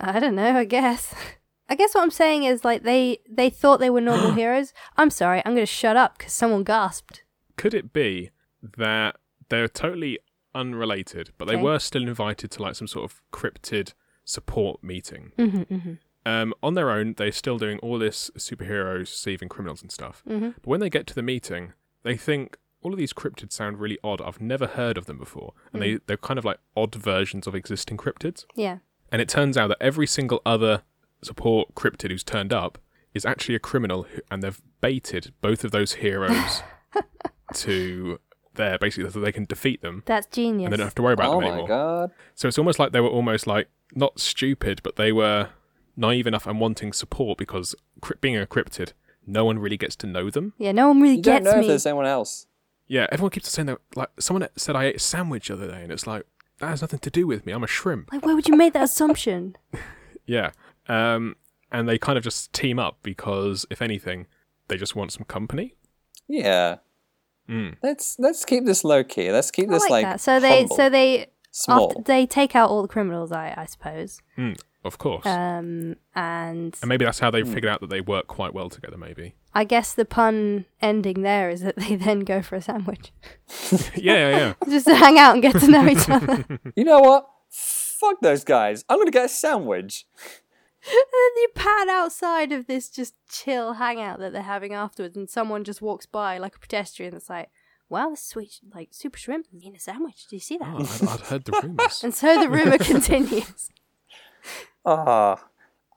S2: I don't know, I guess. (laughs) I guess what I'm saying is, like, they, they thought they were normal (gasps) heroes. I'm sorry, I'm going to shut up because someone gasped.
S3: Could it be that they're totally unrelated, but they were still invited to like some sort of cryptid support meeting?
S2: hmm hmm
S3: Um, on their own, they're still doing all this superheroes saving criminals and stuff.
S2: hmm
S3: But when they get to the meeting, they think all of these cryptids sound really odd. I've never heard of them before, and they they're kind of like odd versions of existing cryptids.
S2: Yeah.
S3: And it turns out that every single other support cryptid who's turned up is actually a criminal, who, and they've baited both of those heroes (laughs) to there basically so they can defeat them
S2: That's genius.
S3: and they don't have to worry about
S1: oh
S3: them
S1: my
S3: anymore.
S1: god.
S3: So it's almost like they were almost like not stupid, but they were naive enough and wanting support because cryp- being a cryptid, no one really gets to know them.
S2: yeah, no one really
S1: You don't
S2: gets
S1: know if there's anyone else.
S3: Yeah, everyone keeps saying that. Like someone said, I ate a sandwich the other day, and it's like that has nothing to do with me. I'm a shrimp.
S2: Like, why would you make that assumption? (laughs)
S3: Yeah. Um, and they kind of just team up because, if anything, they just want some company.
S1: Yeah.
S3: Mm.
S1: Let's let's keep this low key. Let's keep
S2: I
S1: this
S2: like,
S1: like,
S2: that. So they, so they,
S1: small.
S2: after, they take out all the criminals, I, I suppose.
S3: Mm, of course.
S2: Um, and
S3: and maybe that's how they
S1: Hmm.
S3: figured out that they work quite well together. Maybe.
S2: I guess the pun ending there is that they (laughs) then go for a sandwich, (laughs)
S3: yeah, yeah, yeah. (laughs)
S2: just to hang out and get to know each other.
S1: you know what? Fuck those guys. I'm gonna get a sandwich. (laughs)
S2: then you pan outside of this just chill hangout that they're having afterwards, and someone just walks by like a pedestrian that's like, "Wow, this sweet like super shrimp in a sandwich. Do you see that?"
S3: Oh, I'd, I'd heard the (laughs) rumors.
S2: And so the rumor (laughs) continues.
S1: Ah.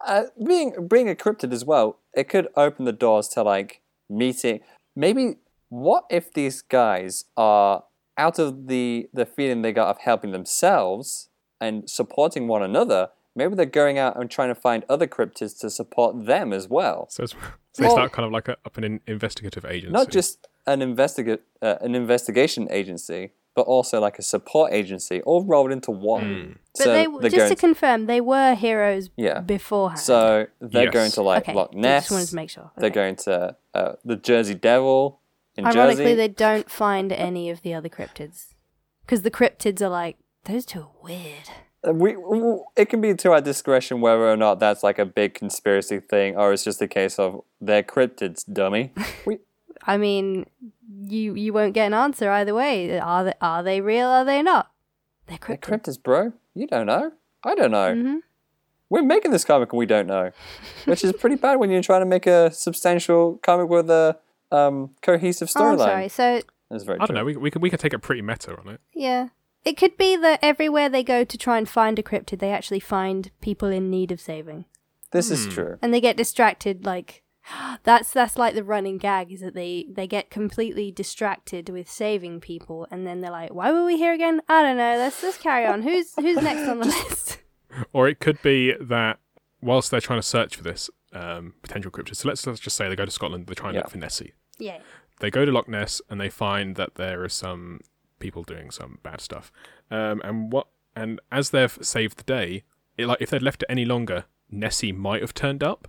S1: Uh, being being a cryptid as well, it could open the doors to like meeting. Maybe what if these guys are out of the the feeling they got of helping themselves and supporting one another? Maybe they're going out and trying to find other cryptids to support them as well.
S3: So it's, so it's that kind of like a, up an in- investigative agency.
S1: Not just an investigate uh, an investigation agency, but also like a support agency, all rolled into one.
S2: But
S1: so
S2: they
S1: they're
S2: just
S1: going
S2: to confirm, they were heroes
S1: Yeah.
S2: beforehand.
S1: so they're
S3: Yes.
S1: going to like
S2: okay,
S1: Loch
S2: I just wanted to make sure.
S1: They're going to uh, the Jersey Devil in
S2: Ironically,
S1: Jersey.
S2: they don't find any of the other cryptids because the cryptids are like those two are weird.
S1: We, it can be to our discretion whether or not that's like a big conspiracy thing or it's just a case of they're cryptids, dummy. (laughs) we,
S2: I mean, you you won't get an answer either way. Are they are they real? Or are they not? They're
S1: they're
S2: cryptids.
S1: cryptids, bro. You don't know. I don't know.
S2: hmm
S1: We're making this comic and we don't know, which is pretty bad when you're trying to make a substantial comic with a um, cohesive
S2: Oh,
S1: storyline.
S2: sorry. So
S1: That's very
S3: I don't know. We, we could we could take a pretty meta on it.
S2: yeah, it could be that everywhere they go to try and find a cryptid, they actually find people in need of saving,
S1: This is
S3: Hmm.
S1: true.
S2: and they get distracted. Like (gasps) that's that's like the running gag is that they they get completely distracted with saving people, and then they're like, "Why were we here again? I don't know. Let's let's carry on. Who's who's next on the (laughs) list?" (laughs)
S3: Or it could be that whilst they're trying to search for this um, potential cryptid, so let's, let's just say they go to Scotland, they're trying to
S1: Yeah.
S3: look for Nessie.
S2: yeah.
S3: They go to Loch Ness and they find that there are some people doing some bad stuff. Um, and what and as they've saved the day, it, like if they'd left it any longer, Nessie might have turned up.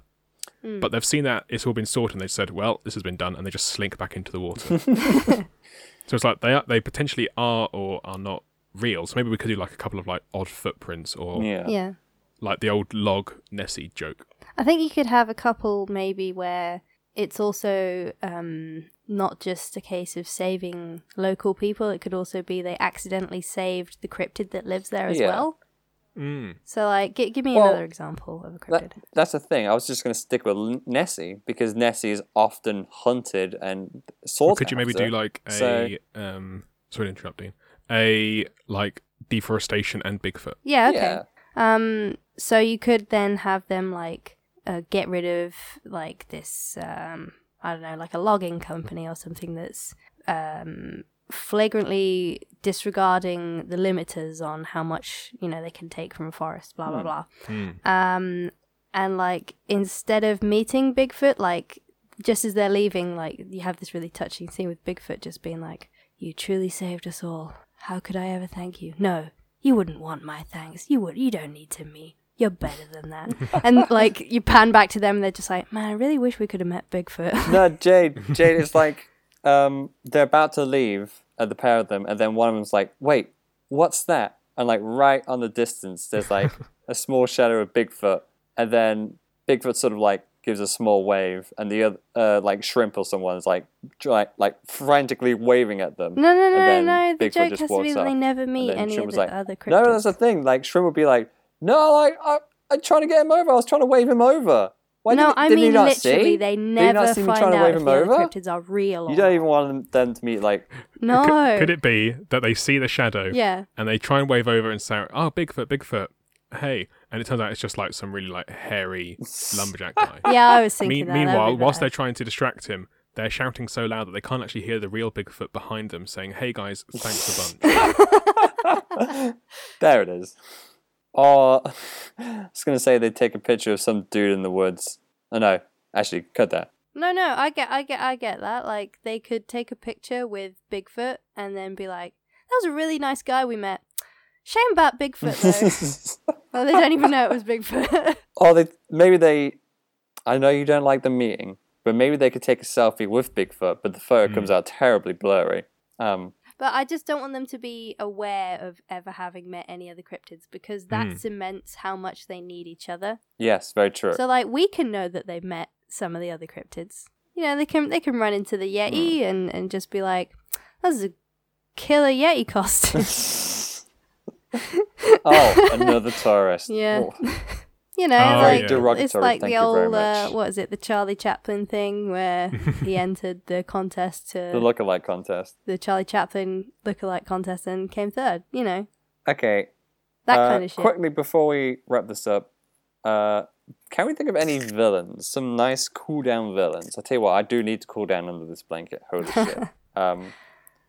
S2: Hmm.
S3: But they've seen that it's all been sorted, and they said, "Well, this has been done," and they just slink back into the water. (laughs) so it's like they are, they potentially are or are not real. So maybe we could do like a couple of like odd footprints or
S1: Yeah.
S2: Yeah.
S3: like the old log Nessie joke.
S2: I think you could have a couple maybe where it's also um, not just a case of saving local people. It could also be they accidentally saved the cryptid that lives there as
S1: Yeah.
S2: well.
S3: Mm.
S2: So, like, g- give me
S1: Well,
S2: another example of a cryptid.
S1: That, that's the thing. I was just going to stick with Nessie because Nessie is often hunted and sought
S3: Or could you maybe do like a
S1: So-
S3: um sorry to interrupt Dean. A like deforestation and Bigfoot.
S2: yeah, okay.
S1: Yeah.
S2: Um, so you could then have them like uh, get rid of like this um, I don't know, like a logging company or something that's um, flagrantly disregarding the limiters on how much you know they can take from a forest. Blah blah blah.
S3: Mm.
S2: Um, and like instead of meeting Bigfoot, like just as they're leaving, like you have this really touching scene with Bigfoot just being like, "You truly saved us all. How could I ever thank you? No, you wouldn't want my thanks. You would. You don't need to me. You're better than that." and like you pan back to them, and they're just like, "Man, I really wish we could have met Bigfoot."
S1: no, (laughs) Jade. Jade is like, um, they're about to leave, uh, the pair of them, and then one of them's like, "Wait, what's that?" And like right on the distance, there's like a small shadow of Bigfoot, and then Bigfoot sort of like gives a small wave, and the other, uh, like shrimp or someone's like, try, like frantically waving at them.
S2: no, no,
S1: And
S2: no,
S1: then
S2: no. The
S1: Bigfoot
S2: joke has to be that they never meet any of the
S1: like,
S2: other cryptids.
S1: No, that's the thing. Like Shrimp would be like, "No, like I, I'm trying to get him over. I was trying to wave him over." Why
S2: no,
S1: did,
S2: I mean literally.
S1: see?
S2: They
S1: Did you not
S2: never
S1: see me
S2: find
S1: trying to
S2: out
S1: wave
S2: if
S1: him
S2: the other
S1: over?
S2: cryptids are real. Or
S1: You don't even want them, them to meet like (laughs)
S2: No.
S3: Could, could it be that they see the shadow
S2: Yeah.
S3: and they try and wave over and say, "Oh, Bigfoot, Bigfoot, hey," and it turns out it's just like some really like hairy (laughs) lumberjack guy. (laughs)
S2: Yeah, I was thinking
S3: Me-
S2: that.
S3: Meanwhile, whilst they're trying to distract him, they're shouting so loud that they can't actually hear the real Bigfoot behind them saying, "Hey guys, thanks a bunch."
S1: there it is. Or (laughs) I was gonna say they take a picture of some dude in the woods. Oh no, actually, cut that.
S2: No, no, I get, I get, I get that. Like they could take a picture with Bigfoot and then be like, "That was a really nice guy we met." Shame about Bigfoot though. (laughs) well, they don't even know it was Bigfoot. (laughs)
S1: or they maybe they. I know you don't like the meeting, but maybe they could take a selfie with Bigfoot, but the photo comes out terribly blurry. Um,
S2: but I just don't want them to be aware of ever having met any other cryptids because that
S3: Mm.
S2: cements how much they need each other.
S1: yes, very true.
S2: So like we can know that they've met some of the other cryptids. You know, they can they can run into the Yeti and, and just be like, That's a killer Yeti costume. (laughs)
S1: oh, another (laughs) tourist.
S2: Yeah.
S1: Oh. (laughs)
S2: you know,
S3: Oh,
S2: like
S3: yeah.
S2: It's like
S1: thank
S2: the old uh,
S1: much.
S2: what is it, the Charlie Chaplin thing where (laughs) he entered the contest to
S1: The lookalike contest.
S2: the Charlie Chaplin lookalike contest and came third, you know.
S1: Okay.
S2: That
S1: uh,
S2: kind of shit.
S1: Quickly before we wrap this up, uh, can we think of any villains? Some nice cool down villains. I tell you what, I do need to cool down under this blanket. Holy (laughs) shit. Um,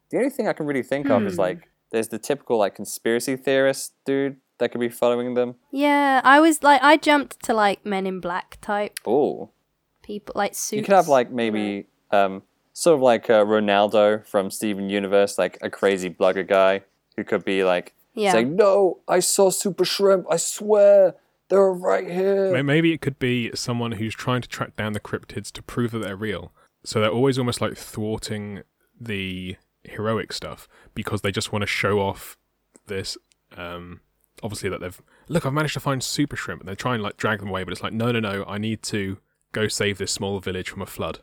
S1: the only thing I can really think of is
S2: Hmm.
S1: like there's the typical like conspiracy theorist dude that could be following them.
S2: Yeah, I was like, I jumped to like Men in Black type
S1: Oh,
S2: people, like suits.
S1: you could have like maybe um, sort of like uh, Ronaldo from Steven Universe, like a crazy blogger guy who could be like
S2: Yeah.
S1: saying, "No, I saw Super Shrimp. I swear they're right here."
S3: Maybe it could be someone who's trying to track down the cryptids to prove that they're real. So they're always almost like thwarting the heroic stuff because they just want to show off this. Um, obviously, that they've look, I've managed to find super shrimp, and they try and like drag them away, but it's like, no, no, no, I need to go save this small village from a flood.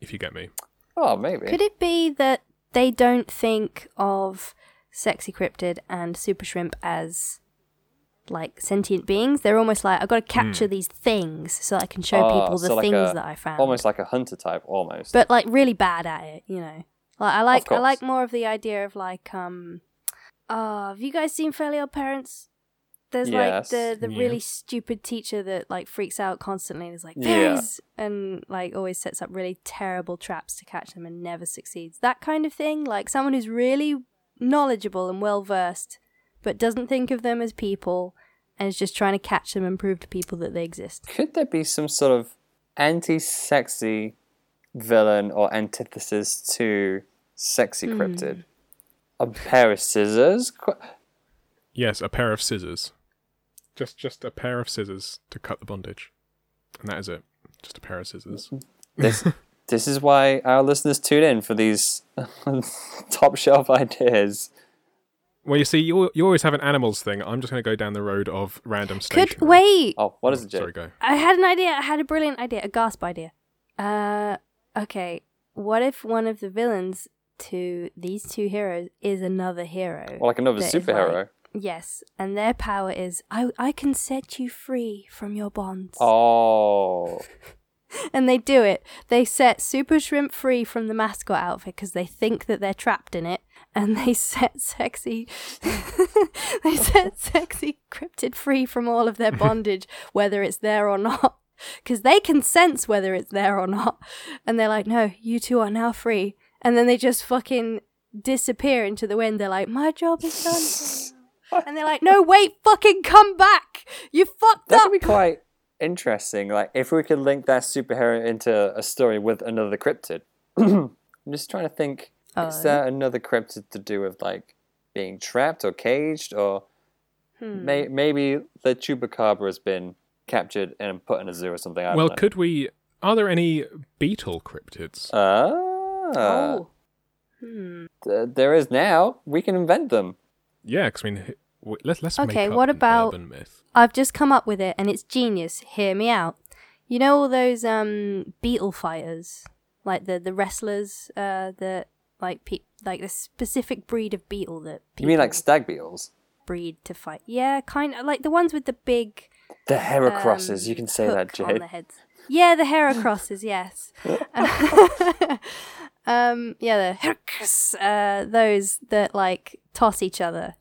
S3: If you get me.
S1: Oh, maybe.
S2: Could it be that they don't think of sexy cryptid and super shrimp as like sentient beings? They're almost like I've got to capture these things so I can show.
S1: Oh,
S2: people the
S1: so like
S2: things
S1: a-
S2: that I found.
S1: Almost like a hunter type, almost.
S2: but like really bad at it, you know. Like I like I like more of the idea of like um uh have you guys seen Fairly Odd Parents? There's
S1: Yes.
S2: like the the
S3: Yeah.
S2: really stupid teacher that like freaks out constantly and is like
S1: Yeah.
S2: and like always sets up really terrible traps to catch them and never succeeds. That kind of thing, like someone who's really knowledgeable and well versed but doesn't think of them as people and is just trying to catch them and prove to people that they exist.
S1: Could there be some sort of anti-sexy villain or antithesis to sexy
S2: Hmm.
S1: cryptid? A pair of scissors?
S3: Yes, a pair of scissors. Just just a pair of scissors to cut the bondage. And that is it. Just a pair of scissors.
S1: This, (laughs) this is why our listeners tune in for these (laughs) top shelf ideas.
S3: Well, you see, you you always have an animals thing. I'm just going to go down the road of random
S2: Could wait.
S1: Oh, what is it, Jay?
S3: Sorry, go.
S2: I had an idea. I had a brilliant idea, a gasp idea. Uh, okay. What if one of the villains to these two heroes is another hero?
S1: Or like another superhero.
S2: like- yes, and their power is I I can set you free from your bonds.
S1: Oh, (laughs)
S2: And they do it. They set Super Shrimp free from the mascot outfit because they think that they're trapped in it, and they (laughs) set sexy, (laughs) they set sexy cryptid free from all of their bondage, whether it's there or not, because they can sense whether it's there or not, and they're like, "No, you two are now free," and then they just fucking disappear into the wind. They're like, "My job is done," (laughs) and they're like, "No, wait, fucking come back! You fucked
S1: that
S2: up."
S1: could be quite interesting. Like if we could link that superhero into a story with another cryptid. (clears throat) I'm just trying to think. is
S2: Oh.
S1: there another cryptid to do with like being trapped or caged, or
S2: Hmm.
S1: may- maybe the chupacabra has been captured and put in a zoo or something? I
S3: Well,
S1: know.
S3: could we? Are there any beetle cryptids?
S1: Ah,
S2: oh. Hmm.
S1: th- there is now. We can invent them.
S3: yeah, because I mean, h- w- let's let's
S2: Okay,
S3: make up
S2: what
S3: an
S2: about-
S3: urban myth.
S2: I've just come up with it and it's genius. Hear me out. You know all those um beetle fighters, like the the wrestlers, uh, that like pe- like the specific breed of beetle that
S1: You
S2: people
S1: mean like stag beetles?
S2: breed to fight. Yeah, kind of like the ones with the big
S1: The heracrosses.
S2: um,
S1: you can say
S2: hook
S1: that,
S2: on
S1: Jade.
S2: the heads. Yeah, the heracrosses. yes. (laughs) (laughs) (laughs) um. Yeah, the heracross. Uh, those that like toss each other.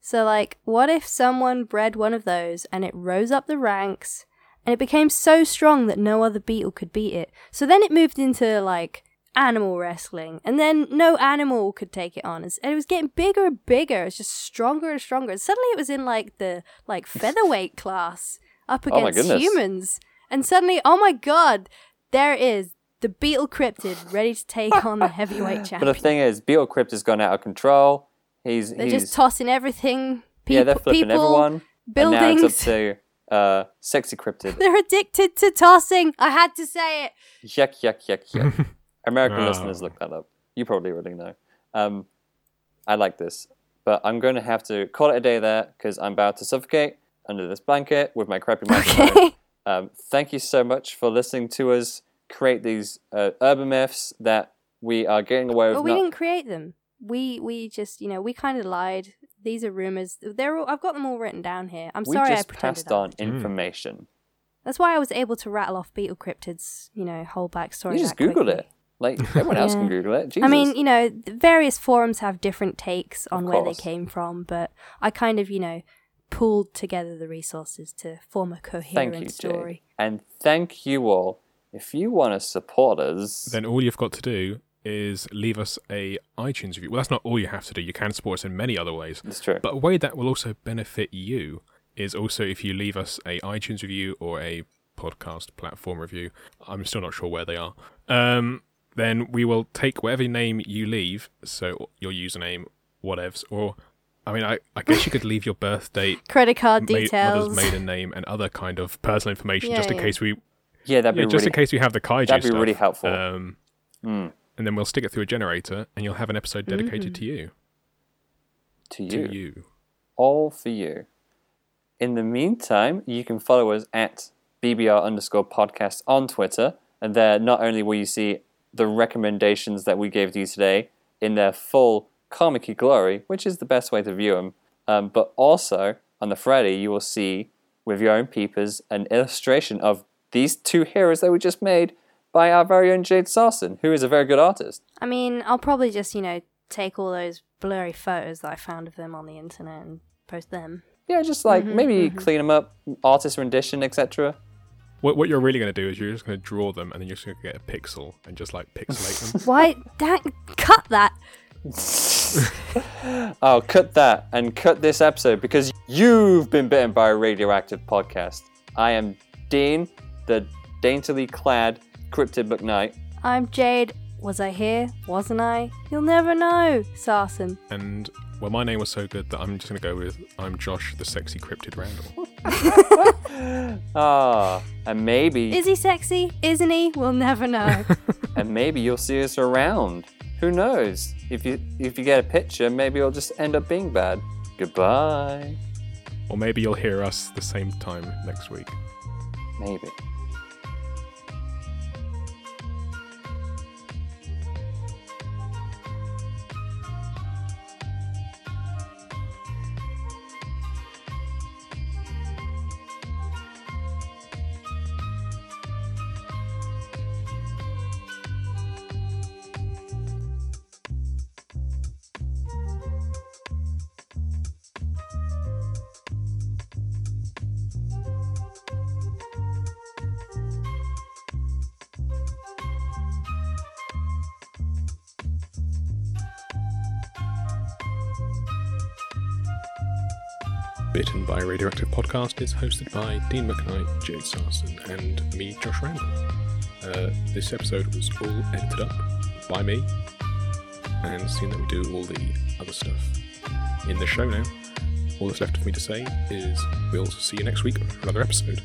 S2: So like, what if someone bred one of those and it rose up the ranks and it became so strong that no other beetle could beat it? So then it moved into like animal wrestling, and then no animal could take it on. And it was getting bigger and bigger. It was just stronger and stronger. And suddenly it was in like the like (laughs) featherweight class up
S1: Oh
S2: against
S1: goodness.
S2: humans. And suddenly, oh my god, there it is the beetle cryptid ready to take on the heavyweight champion. (laughs)
S1: But the thing is, Beetle Crypt has gone out of control. He's
S2: They're
S1: he's
S2: just tossing everything. People,
S1: yeah, they're flipping
S2: people,
S1: everyone.
S2: buildings.
S1: And now it's up to uh, sexy cryptid. (laughs)
S2: They're addicted to tossing. I had to say it.
S1: yuck, yuck, yuck, yuck. (laughs) American
S3: Oh.
S1: listeners, look that up. You probably already know. Um, I like this, but I'm going to have to call it a day there because I'm about to suffocate under this blanket with my crappy microphone.
S2: Okay.
S1: Um, thank you so much for listening to us create these uh, urban myths that we are getting away with.
S2: Well, we
S1: not-
S2: didn't create them. We we just you know we kind of lied. These are rumors. They're all, I've got them all written down here. I'm
S1: we
S2: sorry I
S1: just
S2: pretended.
S1: passed
S2: I
S1: on
S2: did.
S1: information.
S2: That's why I was able to rattle off beetle cryptids. You know, whole backstory.
S1: You just
S2: that
S1: Googled
S2: quickly.
S1: it. Like everyone else can Google it. Jesus.
S2: I mean, you know, various forums have different takes on where they came from, but I kind of, you know, pulled together the resources to form a
S1: thank
S2: coherent
S1: you,
S2: story.
S1: Jade. And thank you all. If you want to support us,
S3: Then all you've got to do is leave us a iTunes review. Well, that's not all you have to do. You can support us in many other ways.
S1: It's true.
S3: But a way that will also benefit you is also if you leave us a iTunes review or a podcast platform review. I'm still not sure where they are. Um, then we will take whatever name you leave, so your username, whatevs, or I mean, I, I guess you could leave your birth date, (laughs)
S2: Credit card
S3: ma-
S2: details.
S3: mother's maiden name, and other kind of personal information,
S2: Yeah,
S3: just in
S2: yeah.
S3: case we,
S1: yeah, that'd be
S3: just
S1: really
S3: in case we have the kaiju
S1: that'd be
S3: stuff.
S1: really helpful.
S3: Um,
S1: Mm.
S3: and then we'll stick it through a generator, and you'll have an episode dedicated to you.
S1: to you.
S3: To you.
S1: all for you. In the meantime, you can follow us at BBR underscore podcast on Twitter. And there, not only will you see the recommendations that we gave to you today in their full comic glory, which is the best way to view them, um, but also on the Friday, you will see with your own peepers an illustration of these two heroes that we just made by our very own Jade Sarson, who is a very good artist.
S2: I mean, I'll probably just, you know, take all those blurry photos that I found of them on the internet and post them.
S1: Yeah, just like mm-hmm, maybe mm-hmm. clean them up, artist rendition, etc.
S3: What, what you're really going to do is you're just going to draw them, and then you're just going to get a pixel and just like pixelate them. (laughs)
S2: Why? That, cut that. (laughs)
S1: Oh, cut that and cut this episode because you've been bitten by a radioactive podcast. I am Dean, the daintily clad Cryptid McKnight.
S2: I'm Jade. Was I here? Wasn't I? You'll never know, Sarson.
S3: And well, my name was so good that I'm just going to go with I'm Josh, the sexy cryptid Randall. (laughs)
S1: Ah, and maybe,
S2: Is he sexy? Isn't he? We'll never know. (laughs)
S1: and maybe you'll see us around. Who knows? If you if you get a picture, maybe it'll just end up being bad. Goodbye.
S3: or maybe you'll hear us the same time next week.
S1: Maybe.
S3: Bitten by a Radioactive podcast is hosted by Dean McKnight, Jade Sarson, and me, Josh Randall. Uh, this episode was all edited up by me, and seeing that we do all the other stuff in the show now, all that's left for me to say is we'll see you next week for another episode.